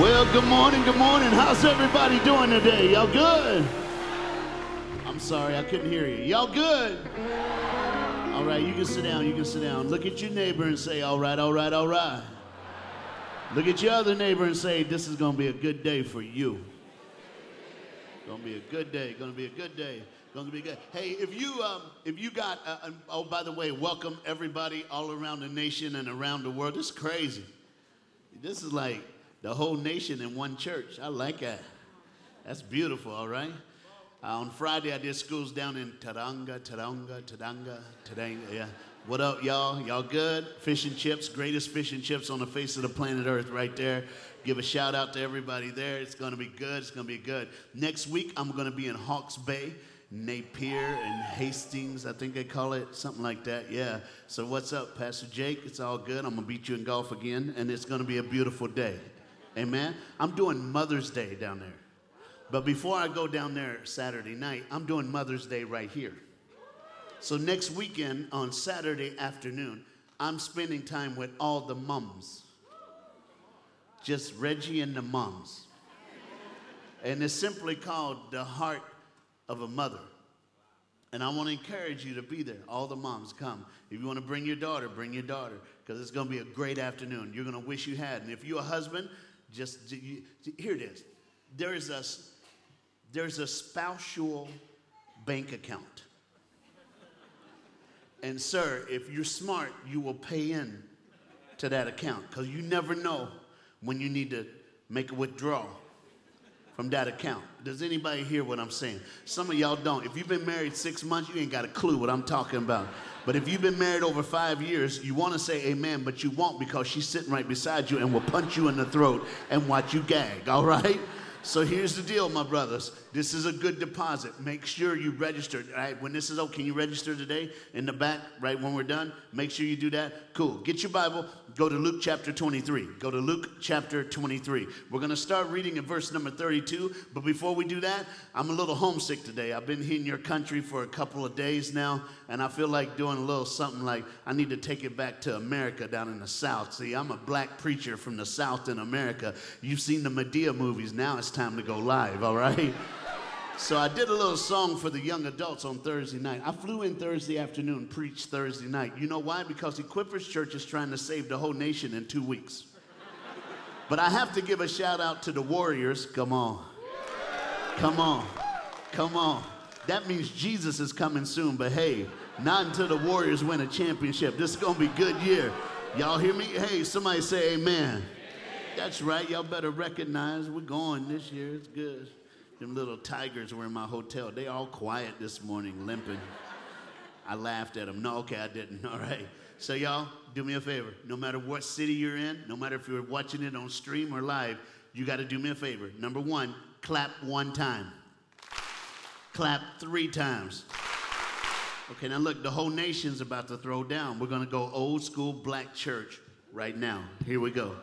Well, good morning, good morning. How's everybody doing today? Y'all good? I'm sorry, I couldn't hear you. Y'all good? All right, you can sit down, you can sit down. Look at your neighbor and say, all right, all right, all right. Look at your other neighbor and say, this is gonna be a good day for you. Gonna be a good day, gonna be a good day. Gonna be good. Hey, if you um, if you got uh, oh by the way, welcome everybody all around the nation and around the world. This is crazy. This is like the whole nation in one church. I like that. That's beautiful, all right? Uh, on Friday, I did schools down in Tauranga, Tauranga, Tauranga, Tauranga. Yeah. What up, y'all? Y'all good? Fish and chips, greatest fish and chips on the face of the planet Earth, right there. Give a shout out to everybody there. It's gonna be good. It's gonna be good. Next week, I'm gonna be in Hawke's Bay. Napier and Hastings, I think they call it, something like that. Yeah. So what's up, Pastor Jake? It's all good. I'm gonna beat you in golf again, and it's gonna be a beautiful day. Amen. I'm doing Mother's Day down there. But before I go down there Saturday night, I'm doing Mother's Day right here. So next weekend on Saturday afternoon, I'm spending time with all the mums. Just Reggie and the mums. And it's simply called The Heart of a Mother. And I want to encourage you to be there. All the moms come. If you want to bring your daughter, bring your daughter because it's going to be a great afternoon. You're going to wish you had. And if you're a husband, just here it is. There is a there's a spousal bank account. And sir, if you're smart, you will pay in to that account because you never know when you need to make a withdrawal from that account. Does anybody hear what I'm saying? Some of y'all don't. If you've been married six months, you ain't got a clue what I'm talking about. But if you've been married over five years, you want to say amen, but you won't because she's sitting right beside you and will punch you in the throat and watch you gag, all right? So here's the deal, my brothers. This is a good deposit. Make sure you register. All right, when this is over, can you register today in the back, right when we're done? Make sure you do that. Cool. Get your Bible. Go to Luke chapter 23. Go to Luke chapter 23. We're going to start reading in verse number 32. But before we do that, I'm a little homesick today. I've been here in your country for a couple of days now, and I feel like doing a little something like I need to take it back to America down in the South. See, I'm a black preacher from the South in America. You've seen the Madea movies. Now it's time to go live, all right? So I did a little song for the young adults on Thursday night. I flew in Thursday afternoon, preached Thursday night. You know why? Because Equippers Church is trying to save the whole nation in two weeks. But I have to give a shout out to the Warriors. Come on. Come on. Come on. That means Jesus is coming soon, but hey, not until the Warriors win a championship. This is going to be a good year. Y'all hear me? Hey, somebody say amen. That's right. Y'all better recognize we're going this year. It's good. Them little tigers were in my hotel. They all quiet this morning, limping. I laughed at them. No, okay, I didn't. All right. So, y'all, do me a favor. No matter what city you're in, no matter if you're watching it on stream or live, you got to do me a favor. Number one, clap one time. Clap three times. Okay, now look, the whole nation's about to throw down. We're going to go old school black church right now. Here we go.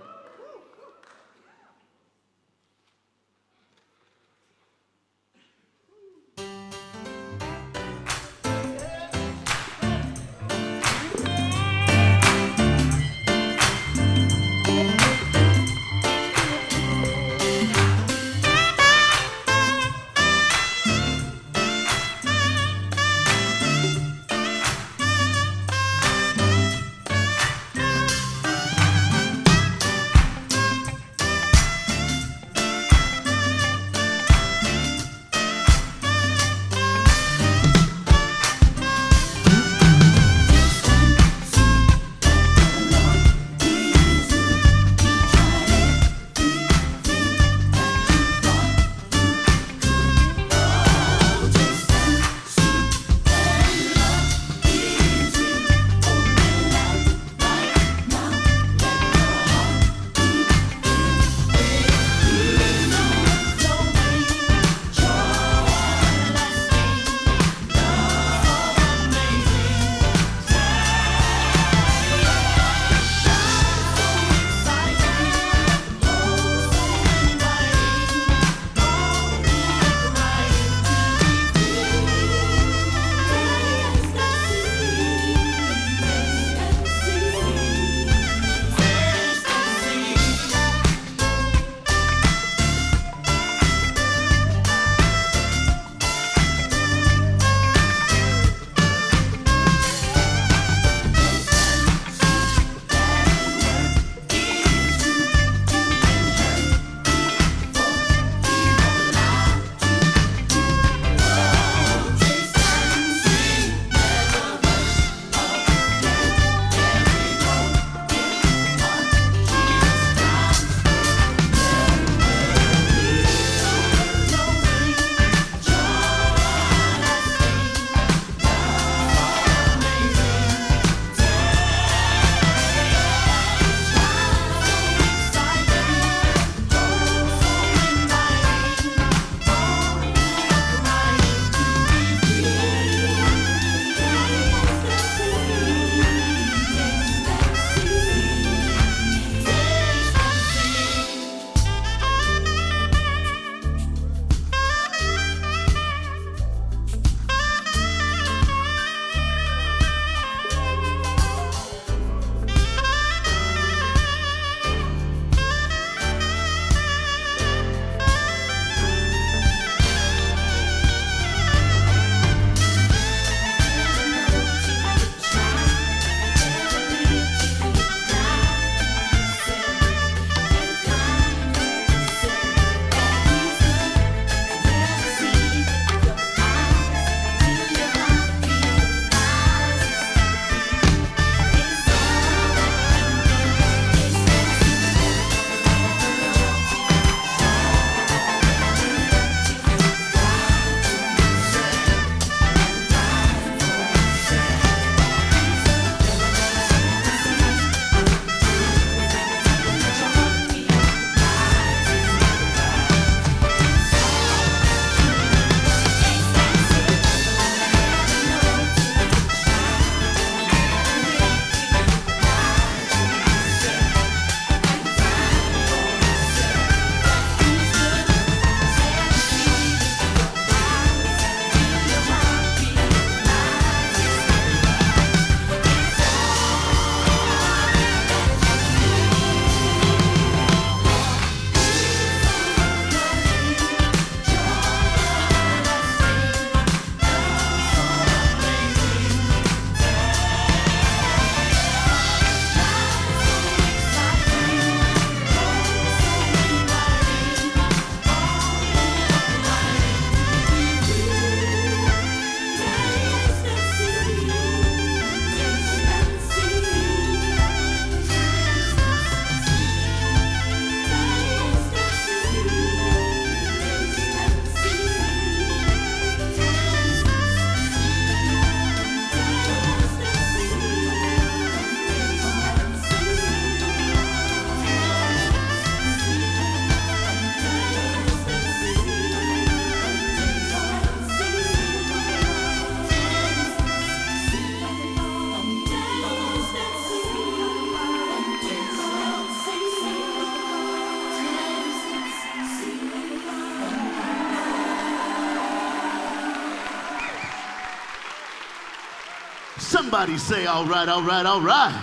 Somebody say, all right, all right, all right.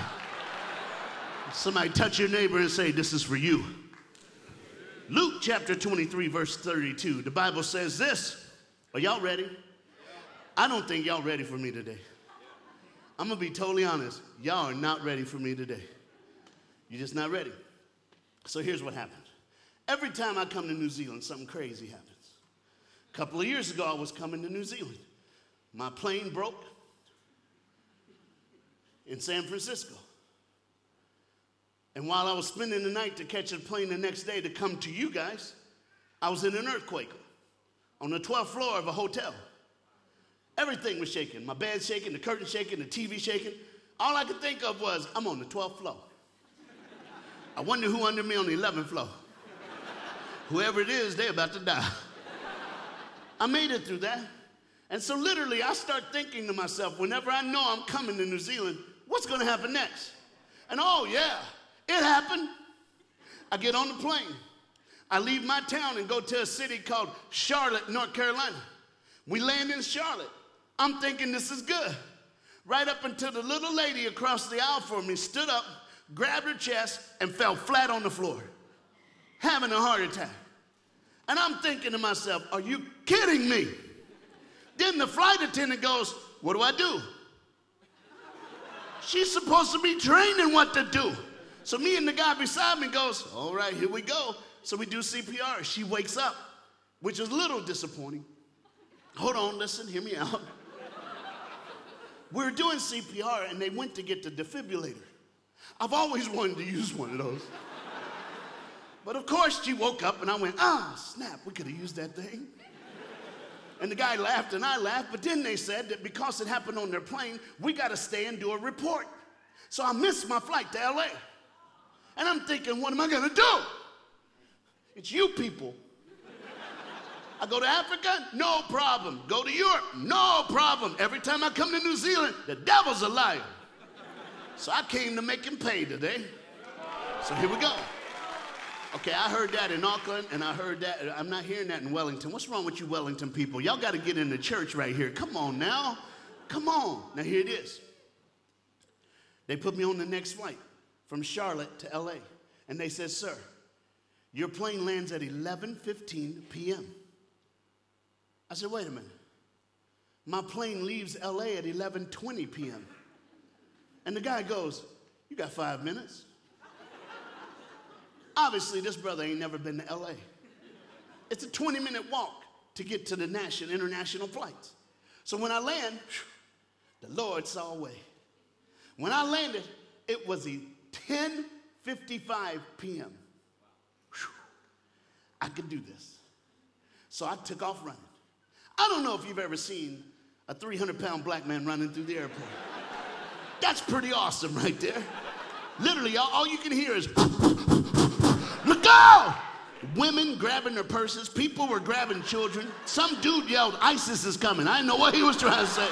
Somebody touch your neighbor and say, this is for you. Luke chapter 23, verse 32. The Bible says this. Are y'all ready? I don't think y'all ready for me today. I'm gonna be totally honest. Y'all are not ready for me today. You're just not ready. So here's what happened. Every time I come to New Zealand, something crazy happens. A couple of years ago, I was coming to New Zealand. My plane broke in San Francisco. And while I was spending the night to catch a plane the next day to come to you guys, I was in an earthquake on the 12th floor of a hotel. Everything was shaking. My bed shaking, the curtain shaking, the TV shaking. All I could think of was, I'm on the 12th floor. I wonder who under me on the 11th floor. Whoever it is, they're about to die. I made it through that. And so literally, I start thinking to myself, whenever I know I'm coming to New Zealand, what's going to happen next? And oh, yeah, it happened. I get on the plane. I leave my town and go to a city called Charlotte, North Carolina. We land in Charlotte. I'm thinking this is good. Right up until the little lady across the aisle from me stood up, grabbed her chest, and fell flat on the floor, having a heart attack. And I'm thinking to myself, are you kidding me? Then the flight attendant goes, What do I do? She's supposed to be training what to do. So me and the guy beside me goes, all right, here we go. So we do CPR. She wakes up, which is a little disappointing. Hold on, listen, hear me out. we are doing CPR and they went to get the defibrillator. I've always wanted to use one of those. But of course, she woke up and I went, ah, snap, we could have used that thing. And the guy laughed and I laughed, but then they said that because it happened on their plane, we got to stay and do a report. So I missed my flight to LA. And I'm thinking, what am I going to do? It's you people. I go to Africa, no problem. Go to Europe, no problem. Every time I come to New Zealand, the devil's a liar. So I came to make him pay today. So here we go. Okay, I heard that in Auckland, and I heard that. Uh, I'm not hearing that in Wellington. What's wrong with you, Wellington people? Y'all got to get in the church right here. Come on now. Come on. Now, here it is. They put me on the next flight from Charlotte to LA. And they said, Sir, your plane lands at 11:15 p.m. I said, wait a minute. My plane leaves LA at 11:20 p.m. And the guy goes, You got five minutes. Obviously, this brother ain't never been to LA. It's a 20 minute walk to get to the national, international flights. So when I land, the Lord saw a way. When I landed, it was a 10:55 p.m. I could do this. So I took off running. I don't know if you've ever seen a 300 pound black man running through the airport. That's pretty awesome right there. Literally, all, all you can hear is, look out! Women grabbing their purses, people were grabbing children. Some dude yelled, ISIS is coming. I didn't know what he was trying to say.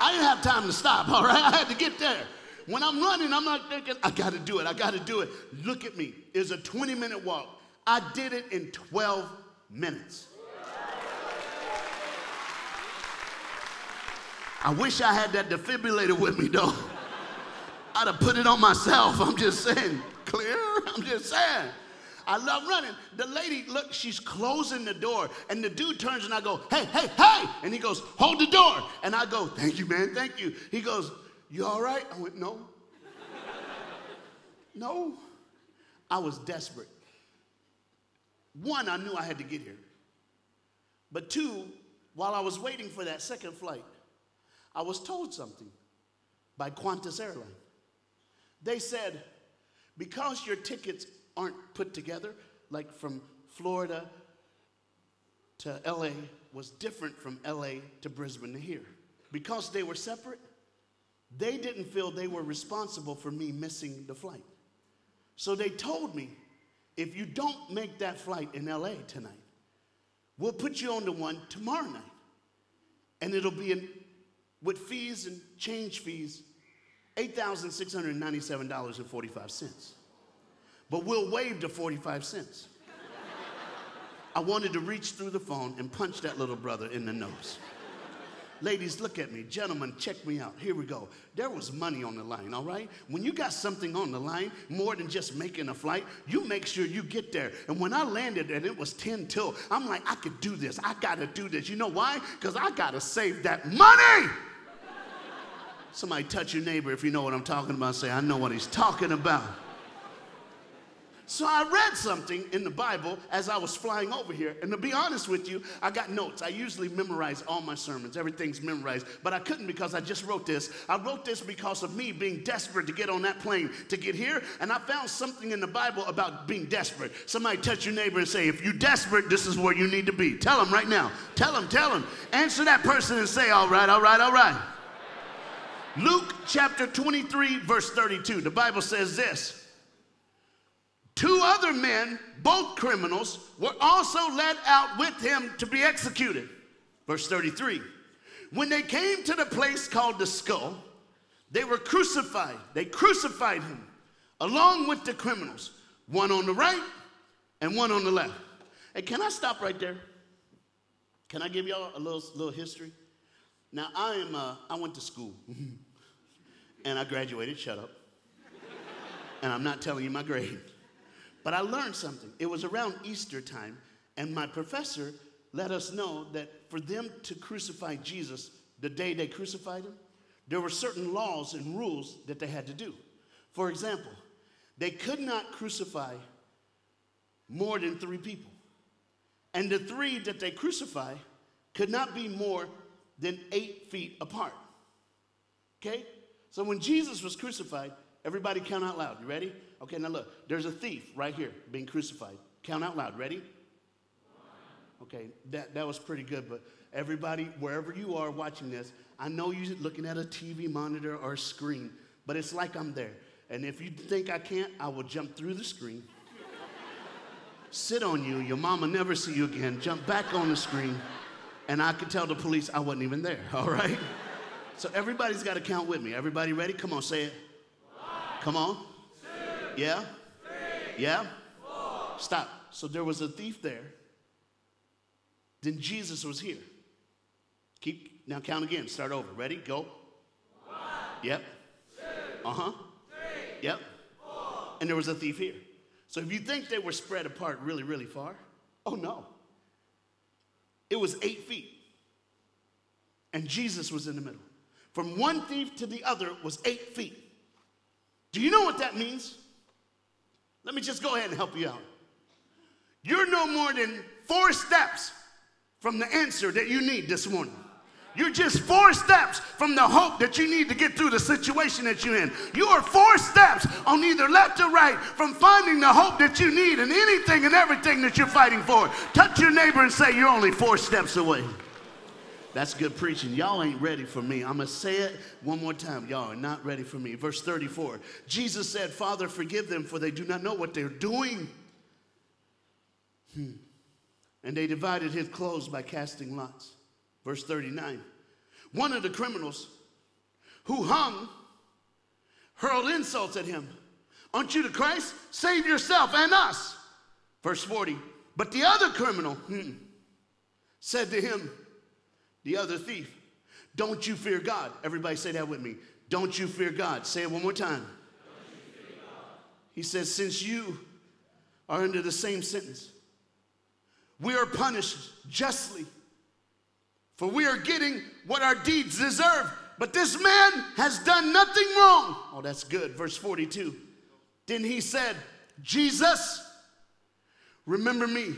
I didn't have time to stop, all right? I had to get there. When I'm running, I'm not thinking, I gotta do it, I gotta do it. Look at me. It's a 20 minute walk. I did it in 12 minutes. I wish I had that defibrillator with me though. I'd have put it on myself. I'm just saying. Clear? I'm just saying. I love running. The lady, look, she's closing the door, and the dude turns and I go, hey, hey, hey. And he goes, hold the door. And I go, thank you, man, thank you. He goes, you all right? I went, No. no. I was desperate. One, I knew I had to get here. But two, while I was waiting for that second flight, I was told something by Qantas Airline. They said, because your tickets aren't put together, like from Florida to LA was different from LA to Brisbane to here. Because they were separate, they didn't feel they were responsible for me missing the flight. So they told me, if you don't make that flight in LA tonight, we'll put you on the one tomorrow night. And it'll be in, with fees and change fees, $8,697.45. But we'll waive the 45 cents. I wanted to reach through the phone and punch that little brother in the nose. Ladies, look at me. Gentlemen, check me out. Here we go. There was money on the line, all right? When you got something on the line, more than just making a flight, you make sure you get there. And when I landed and it was 10 till, I'm like, I could do this. I got to do this. You know why? Because I got to save that money. Somebody touch your neighbor if you know what I'm talking about. Say, I know what he's talking about. So I read something in the Bible as I was flying over here. And to be honest with you, I got notes. I usually memorize all my sermons, everything's memorized. But I couldn't because I just wrote this. I wrote this because of me being desperate to get on that plane to get here. And I found something in the Bible about being desperate. Somebody touch your neighbor and say, if you're desperate, this is where you need to be. Tell them right now. Tell them, tell them. Answer that person and say, all right, all right, all right. Luke chapter 23, verse 32. The Bible says this. Two other men, both criminals, were also led out with him to be executed. Verse 33. When they came to the place called the skull, they were crucified. They crucified him along with the criminals, one on the right and one on the left. Hey, can I stop right there? Can I give y'all a little, little history? Now, I am, uh, I went to school and I graduated, shut up. and I'm not telling you my grade. But I learned something. It was around Easter time, and my professor let us know that for them to crucify Jesus the day they crucified him, there were certain laws and rules that they had to do. For example, they could not crucify more than three people. And the three that they crucify could not be more than eight feet apart. Okay? So when Jesus was crucified, everybody count out loud. You ready? Okay, now look, there's a thief right here being crucified. Count out loud. Ready? Okay, that, that was pretty good, but everybody, wherever you are watching this, I know you're looking at a TV monitor or a screen, but it's like I'm there. And if you think I can't, I will jump through the screen, sit on you, your mama never see you again, jump back on the screen, and I could tell the police I wasn't even there, all right? So everybody's got to count with me. Everybody ready? Come on, say it. Come on. Yeah? Three, yeah? Four. Stop. So there was a thief there. Then Jesus was here. Keep now count again. Start over. Ready? Go. One, yep. Uh huh. Yep. Four. And there was a thief here. So if you think they were spread apart really, really far, oh no. It was eight feet. And Jesus was in the middle. From one thief to the other was eight feet. Do you know what that means? Let me just go ahead and help you out. You're no more than four steps from the answer that you need this morning. You're just four steps from the hope that you need to get through the situation that you're in. You are four steps on either left or right from finding the hope that you need in anything and everything that you're fighting for. Touch your neighbor and say, You're only four steps away. That's good preaching. Y'all ain't ready for me. I'm going to say it one more time. Y'all are not ready for me. Verse 34 Jesus said, Father, forgive them, for they do not know what they're doing. Hmm. And they divided his clothes by casting lots. Verse 39 One of the criminals who hung hurled insults at him. Aren't you the Christ? Save yourself and us. Verse 40 But the other criminal hmm, said to him, the other thief. Don't you fear God? Everybody say that with me. Don't you fear God? Say it one more time. He says, Since you are under the same sentence, we are punished justly, for we are getting what our deeds deserve. But this man has done nothing wrong. Oh, that's good. Verse 42. Then he said, Jesus, remember me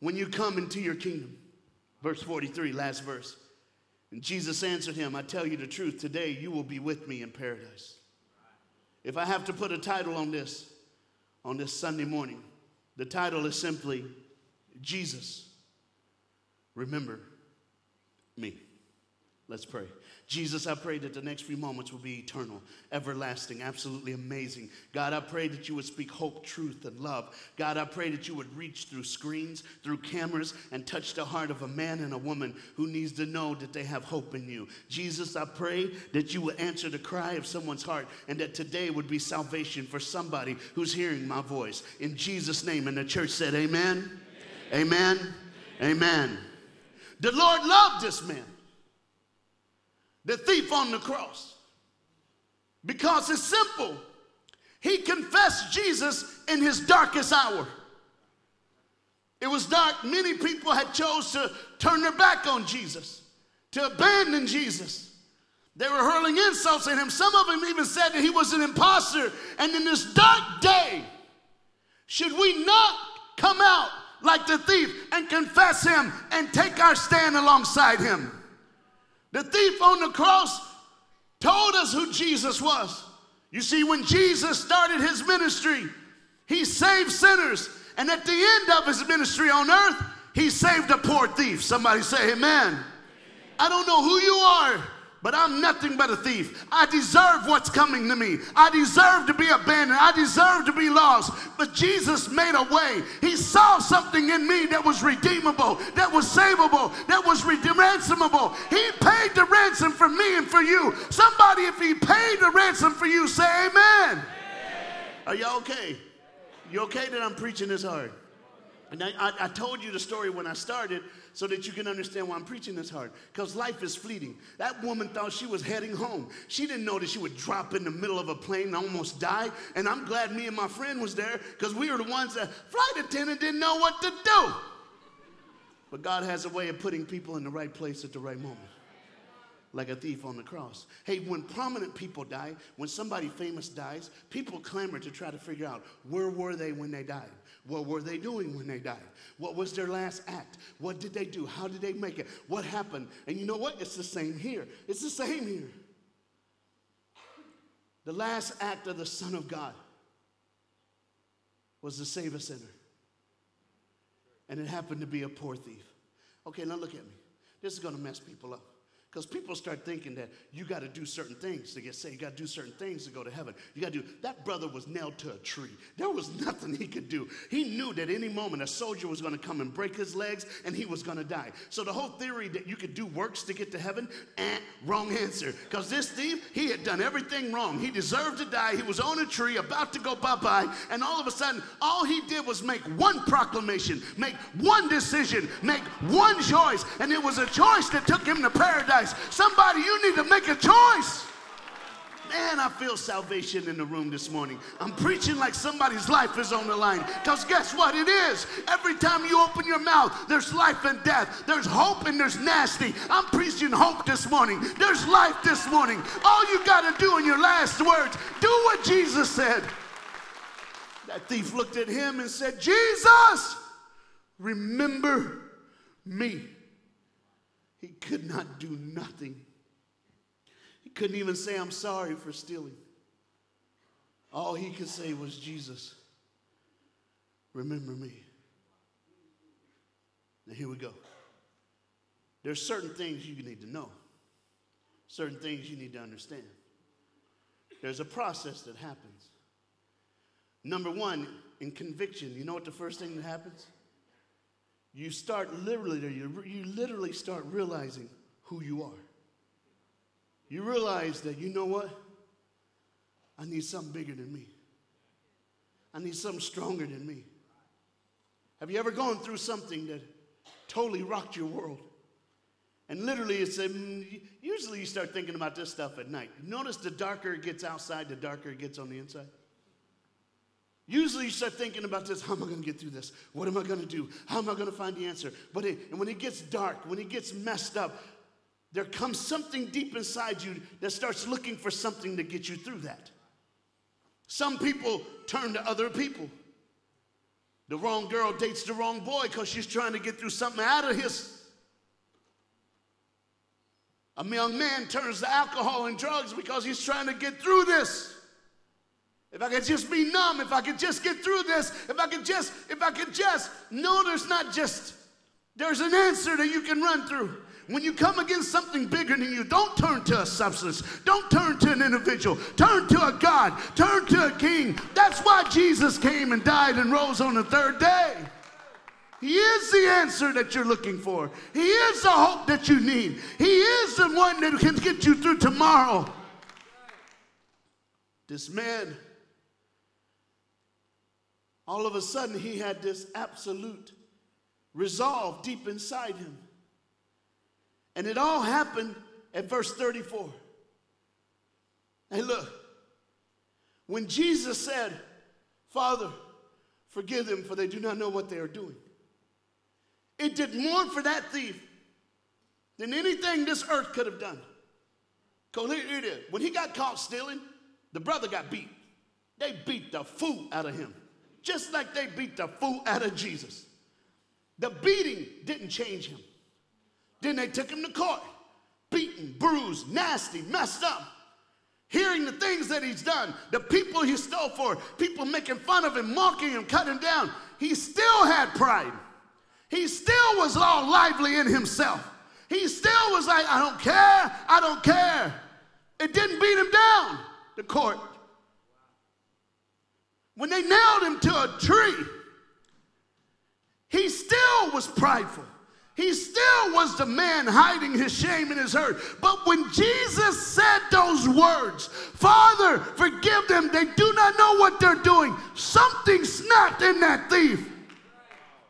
when you come into your kingdom. Verse 43, last verse. And Jesus answered him, I tell you the truth, today you will be with me in paradise. If I have to put a title on this, on this Sunday morning, the title is simply Jesus, remember me. Let's pray. Jesus, I pray that the next few moments will be eternal, everlasting, absolutely amazing. God, I pray that you would speak hope, truth, and love. God, I pray that you would reach through screens, through cameras, and touch the heart of a man and a woman who needs to know that they have hope in you. Jesus, I pray that you would answer the cry of someone's heart and that today would be salvation for somebody who's hearing my voice. In Jesus' name. And the church said, Amen. Amen. Amen. Amen. The Lord loved this man. The thief on the cross? Because it's simple. He confessed Jesus in his darkest hour. It was dark. Many people had chose to turn their back on Jesus, to abandon Jesus. They were hurling insults at him. Some of them even said that he was an impostor. And in this dark day, should we not come out like the thief and confess him and take our stand alongside him? The thief on the cross told us who Jesus was. You see, when Jesus started his ministry, he saved sinners. And at the end of his ministry on earth, he saved a poor thief. Somebody say, Amen. I don't know who you are. But I'm nothing but a thief. I deserve what's coming to me. I deserve to be abandoned. I deserve to be lost. But Jesus made a way. He saw something in me that was redeemable, that was savable, that was ransomable. He paid the ransom for me and for you. Somebody, if He paid the ransom for you, say amen. amen. Are y'all okay? You okay that I'm preaching this hard? And I, I, I, told you the story when I started so that you can understand why I'm preaching this hard. Because life is fleeting. That woman thought she was heading home. She didn't know that she would drop in the middle of a plane and almost die. And I'm glad me and my friend was there because we were the ones that flight attendant didn't know what to do. But God has a way of putting people in the right place at the right moment like a thief on the cross. Hey, when prominent people die, when somebody famous dies, people clamor to try to figure out where were they when they died? What were they doing when they died? What was their last act? What did they do? How did they make it? What happened? And you know what? It's the same here. It's the same here. The last act of the Son of God was to save a sinner. And it happened to be a poor thief. Okay, now look at me. This is going to mess people up. Because people start thinking that you got to do certain things to get saved. You got to do certain things to go to heaven. You got to do. That brother was nailed to a tree. There was nothing he could do. He knew that any moment a soldier was going to come and break his legs and he was going to die. So the whole theory that you could do works to get to heaven, eh, wrong answer. Because this thief, he had done everything wrong. He deserved to die. He was on a tree about to go bye bye. And all of a sudden, all he did was make one proclamation, make one decision, make one choice. And it was a choice that took him to paradise Somebody, you need to make a choice. Man, I feel salvation in the room this morning. I'm preaching like somebody's life is on the line. Because guess what? It is. Every time you open your mouth, there's life and death. There's hope and there's nasty. I'm preaching hope this morning. There's life this morning. All you got to do in your last words, do what Jesus said. That thief looked at him and said, Jesus, remember me. He could not do nothing. He couldn't even say, I'm sorry for stealing. All he could say was, Jesus, remember me. Now, here we go. There's certain things you need to know, certain things you need to understand. There's a process that happens. Number one, in conviction, you know what the first thing that happens? You start literally, you, literally start realizing who you are. You realize that, you know what? I need something bigger than me. I need something stronger than me. Have you ever gone through something that totally rocked your world? And literally, it's a, mm, usually you start thinking about this stuff at night. Notice the darker it gets outside, the darker it gets on the inside. Usually you start thinking about this how am I going to get through this? What am I going to do? How am I going to find the answer? But it, and when it gets dark, when it gets messed up, there comes something deep inside you that starts looking for something to get you through that. Some people turn to other people. The wrong girl dates the wrong boy because she's trying to get through something out of his. A young man turns to alcohol and drugs because he's trying to get through this. If I could just be numb, if I could just get through this, if I could just, if I could just. No, there's not just, there's an answer that you can run through. When you come against something bigger than you, don't turn to a substance. Don't turn to an individual. Turn to a God. Turn to a king. That's why Jesus came and died and rose on the third day. He is the answer that you're looking for. He is the hope that you need. He is the one that can get you through tomorrow. This man all of a sudden he had this absolute resolve deep inside him. And it all happened at verse 34. Hey, look. When Jesus said, Father, forgive them, for they do not know what they are doing, it did more for that thief than anything this earth could have done. Because here it is. When he got caught stealing, the brother got beat. They beat the fool out of him, just like they beat the fool out of Jesus. The beating didn't change him. Then they took him to court, beaten, bruised, nasty, messed up. Hearing the things that he's done, the people he stole for, people making fun of him, mocking him, cutting down, he still had pride. He still was all lively in himself. He still was like, I don't care, I don't care. It didn't beat him down, the court. When they nailed him to a tree, he still was prideful. He still was the man hiding his shame and his hurt. But when Jesus said those words, Father, forgive them, they do not know what they're doing, something snapped in that thief.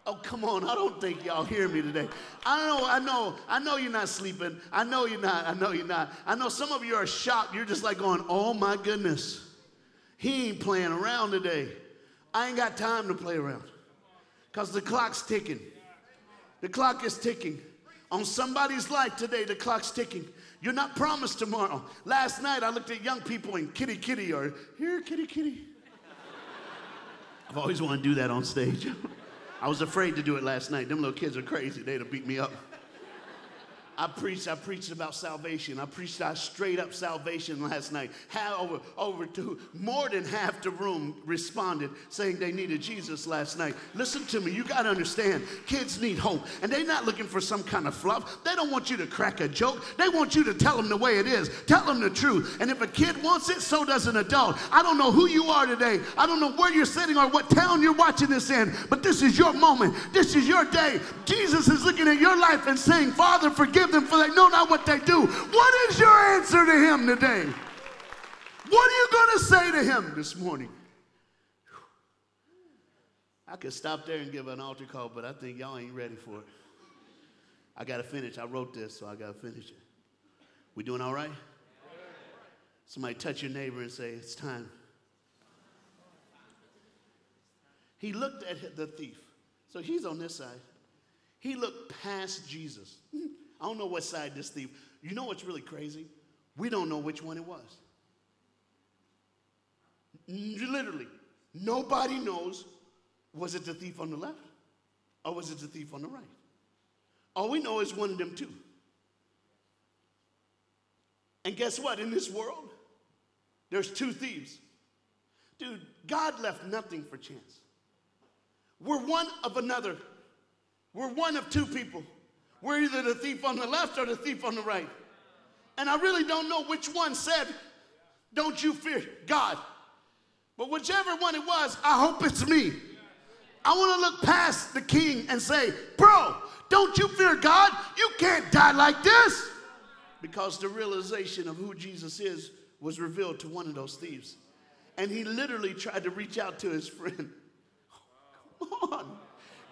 Oh, come on. I don't think y'all hear me today. I know, I know, I know you're not sleeping. I know you're not. I know you're not. I know some of you are shocked. You're just like going, oh my goodness. He ain't playing around today. I ain't got time to play around. Because the clock's ticking. The clock is ticking. On somebody's life today, the clock's ticking. You're not promised tomorrow. Last night, I looked at young people and kitty kitty or here, kitty kitty. I've always wanted to do that on stage. I was afraid to do it last night. Them little kids are crazy. They'd have beat me up. I preached, I preached about salvation. I preached straight up salvation last night. How over, over to more than half the room responded saying they needed Jesus last night. Listen to me, you got to understand, kids need hope. And they're not looking for some kind of fluff. They don't want you to crack a joke. They want you to tell them the way it is. Tell them the truth. And if a kid wants it, so does an adult. I don't know who you are today. I don't know where you're sitting or what town you're watching this in, but this is your moment. This is your day. Jesus is looking at your life and saying, Father, forgive forgive them for they know not what they do. What is your answer to him today? What are you going to say to him this morning? I could stop there and give an altar call, but I think y'all ain't ready for it. I got to finish. I wrote this, so I got to finish it. We doing all right? Somebody touch your neighbor and say, It's time. He looked at the thief. So he's on this side. He looked past Jesus. I don't know what side this thief. You know what's really crazy? We don't know which one it was. Literally, nobody knows was it the thief on the left or was it the thief on the right? All we know is one of them two. And guess what? In this world, there's two thieves. Dude, God left nothing for chance. We're one of another. We're one of two people. We're either the thief on the left or the thief on the right. And I really don't know which one said, Don't you fear God. But whichever one it was, I hope it's me. I want to look past the king and say, Bro, don't you fear God? You can't die like this. Because the realization of who Jesus is was revealed to one of those thieves. And he literally tried to reach out to his friend. Come on.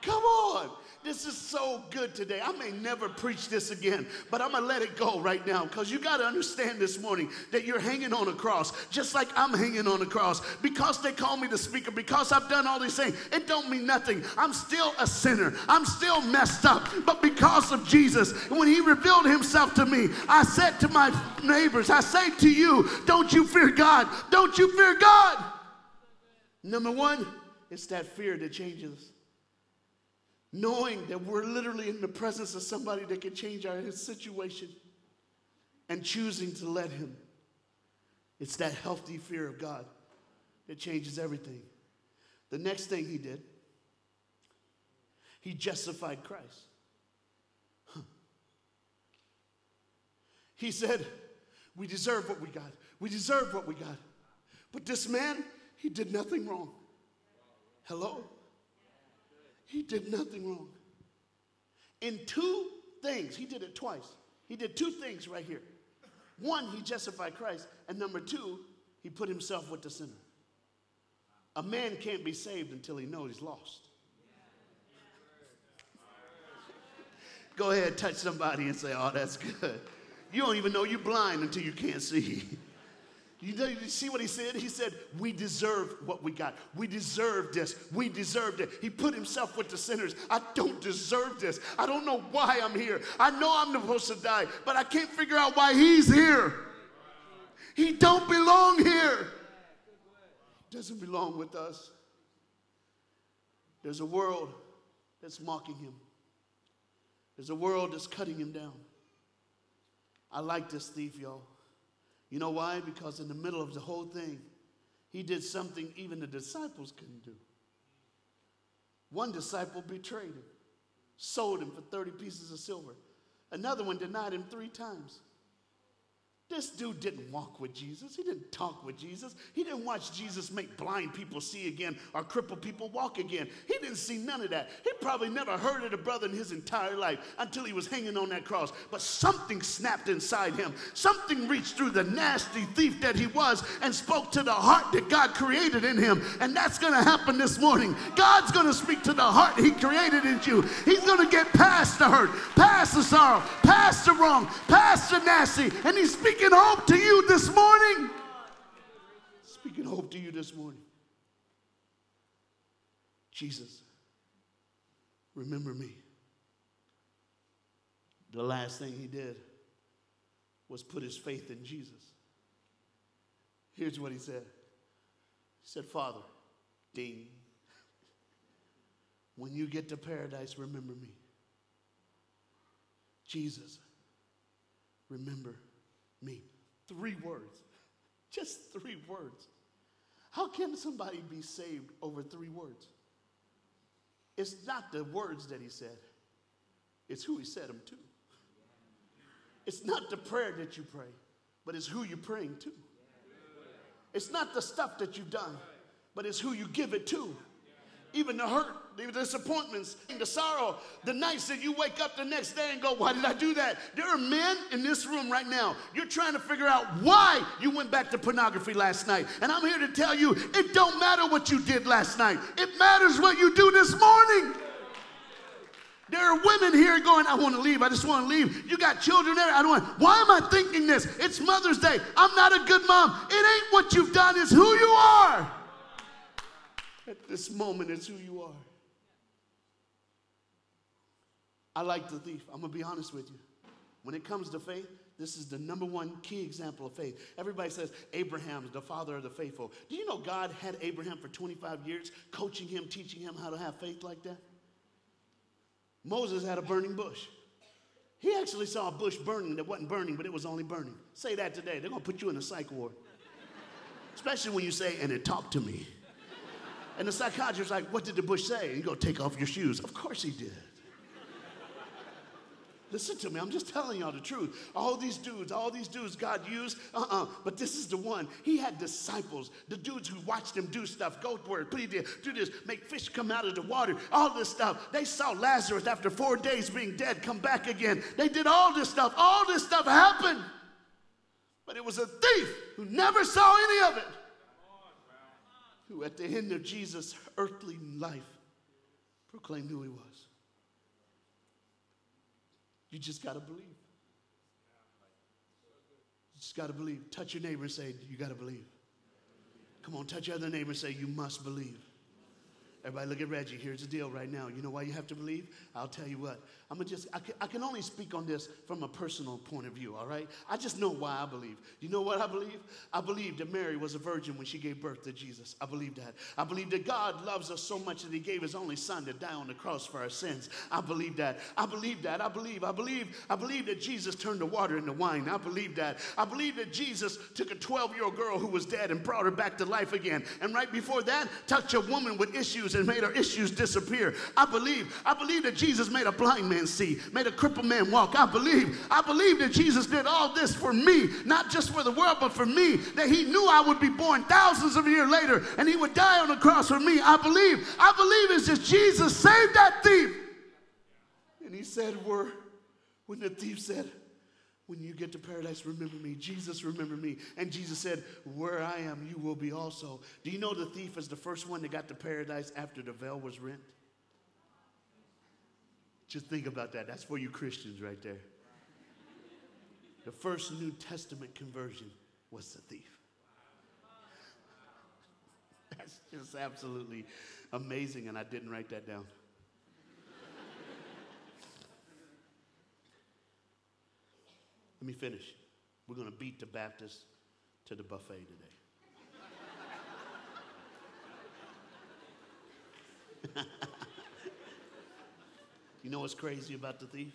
Come on. This is so good today. I may never preach this again, but I'm going to let it go right now because you got to understand this morning that you're hanging on a cross just like I'm hanging on a cross. Because they call me the speaker, because I've done all these things, it don't mean nothing. I'm still a sinner. I'm still messed up. But because of Jesus, when he revealed himself to me, I said to my neighbors, I say to you, don't you fear God. Don't you fear God. Number one, it's that fear that changes knowing that we're literally in the presence of somebody that can change our situation and choosing to let Him. It's that healthy fear of God that changes everything. The next thing He did, He justified Christ. He said, We deserve what we got. We deserve what we got. But this man, he did nothing wrong. Hello? He did nothing wrong. In two things, he did it twice. He did two things right here. One, he justified Christ, and number two, he put himself with the sinner. A man can't be saved until he knows he's lost. Go ahead, touch somebody and say, Oh, that's good. You don't even know you're blind until you can't see. You, you see what he said? He said, We deserve what we got. We deserve this. We deserved it. He put himself with the sinners. I don't deserve this. I don't know why I'm here. I know I'm supposed to die, but I can't figure out why he's here. He don't belong here. Doesn't belong with us. There's a world that's mocking him. There's a world that's cutting him down. I like this thief, y'all. You know why? Because in the middle of the whole thing, he did something even the disciples couldn't do. One disciple betrayed him, sold him for 30 pieces of silver. Another one denied him three times. This dude didn't walk with Jesus. He didn't talk with Jesus. He didn't watch Jesus make blind people see again or crippled people walk again. He didn't see none of that. He probably never heard of the brother in his entire life until he was hanging on that cross. But something snapped inside him. Something reached through the nasty thief that he was and spoke to the heart that God created in him. And that's going to happen this morning. God's going to speak to the heart he created in you. He's going to get past the hurt, past the sorrow, past the wrong, past the nasty. And he's speaking speaking hope to you this morning. Speaking hope to you this morning. Jesus, remember me. The last thing he did was put his faith in Jesus. Here's what he said He said, Father, ding, when you get to paradise, remember me. Jesus, remember me. Three words. Just three words. How can somebody be saved over three words? It's not the words that he said, it's who he said them to. It's not the prayer that you pray, but it's who you're praying to. It's not the stuff that you've done, but it's who you give it to even the hurt, the disappointments, the sorrow, the nights that you wake up the next day and go, Why did I do that? There are men in this room right now. You're trying to figure out why you went back to pornography last night. And I'm here to tell you it don't matter what you did last night, it matters what you do this morning. There are women here going, I want to leave. I just want to leave. You got children there. I don't want. Why am I thinking this? It's Mother's Day. I'm not a good mom. It ain't what you've done, it's who you are at this moment it's who you are. I like the thief. I'm going to be honest with you. When it comes to faith, this is the number one key example of faith. Everybody says Abraham is the father of the faithful. Do you know God had Abraham for 25 years, coaching him, teaching him how to have faith like that? Moses had a burning bush. He actually saw a bush burning that wasn't burning, but it was only burning. Say that today. They're going to put you in a psych ward. Especially when you say, and it talked to me. And the psychiatrist's like, What did the bush say? And you go, Take off your shoes. Of course he did. Listen to me, I'm just telling y'all the truth. All these dudes, all these dudes God used, uh uh-uh, uh, but this is the one. He had disciples, the dudes who watched him do stuff, go where, put it there, do this, make fish come out of the water, all this stuff. They saw Lazarus after four days being dead come back again. They did all this stuff, all this stuff happened. But it was a thief who never saw any of it who, at the end of Jesus' earthly life, proclaimed who he was. You just got to believe. You just got to believe. Touch your neighbor and say, You got to believe. Come on, touch your other neighbor and say, You must believe. Everybody look at Reggie. Here's the deal right now. You know why you have to believe? I'll tell you what. I'm gonna just, I can, I can only speak on this from a personal point of view, all right? I just know why I believe. You know what I believe? I believe that Mary was a virgin when she gave birth to Jesus. I believe that. I believe that God loves us so much that he gave his only son to die on the cross for our sins. I believe that. I believe that. I believe, I believe, I believe that Jesus turned the water into wine. I believe that. I believe that Jesus took a 12 year old girl who was dead and brought her back to life again. And right before that, touched a woman with issues and made her issues disappear. I believe, I believe that Jesus made a blind man see, made a crippled man walk. I believe, I believe that Jesus did all this for me, not just for the world, but for me, that he knew I would be born thousands of years later and he would die on the cross for me. I believe, I believe it's just Jesus saved that thief. And he said, Were when the thief said, when you get to paradise, remember me. Jesus, remember me. And Jesus said, Where I am, you will be also. Do you know the thief is the first one that got to paradise after the veil was rent? Just think about that. That's for you Christians right there. The first New Testament conversion was the thief. That's just absolutely amazing, and I didn't write that down. Let me finish. We're going to beat the Baptist to the buffet today. you know what's crazy about the thief?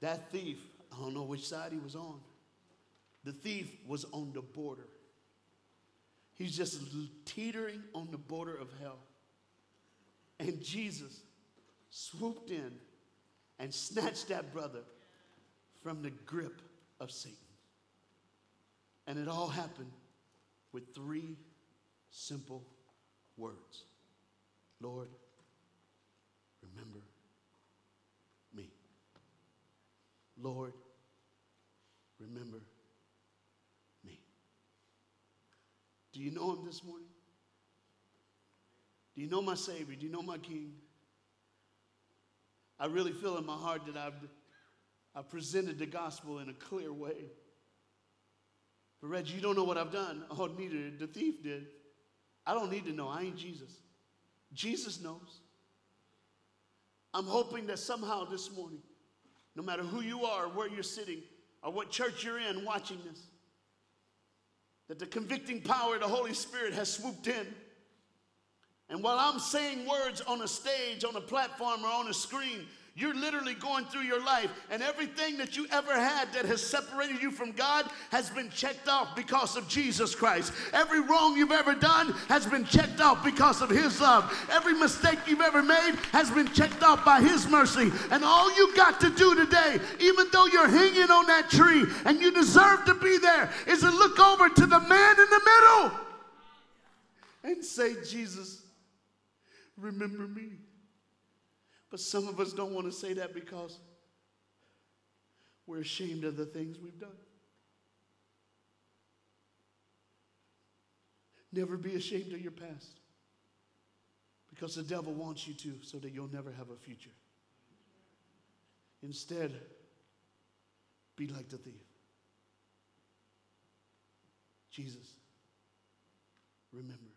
That thief, I don't know which side he was on. The thief was on the border. He's just teetering on the border of hell. And Jesus swooped in and snatched that brother from the grip of Satan. And it all happened with three simple words Lord, remember me. Lord, remember me. Do you know him this morning? Do you know my Savior? Do you know my King? I really feel in my heart that I've I presented the gospel in a clear way. But Reggie, you don't know what I've done. Oh, neither the thief did. I don't need to know. I ain't Jesus. Jesus knows. I'm hoping that somehow this morning, no matter who you are, where you're sitting, or what church you're in watching this, that the convicting power of the Holy Spirit has swooped in. And while I'm saying words on a stage, on a platform, or on a screen, you're literally going through your life, and everything that you ever had that has separated you from God has been checked off because of Jesus Christ. Every wrong you've ever done has been checked off because of His love. Every mistake you've ever made has been checked off by His mercy. And all you got to do today, even though you're hanging on that tree and you deserve to be there, is to look over to the man in the middle and say, Jesus, remember me. But some of us don't want to say that because we're ashamed of the things we've done. Never be ashamed of your past because the devil wants you to so that you'll never have a future. Instead, be like the thief. Jesus, remember.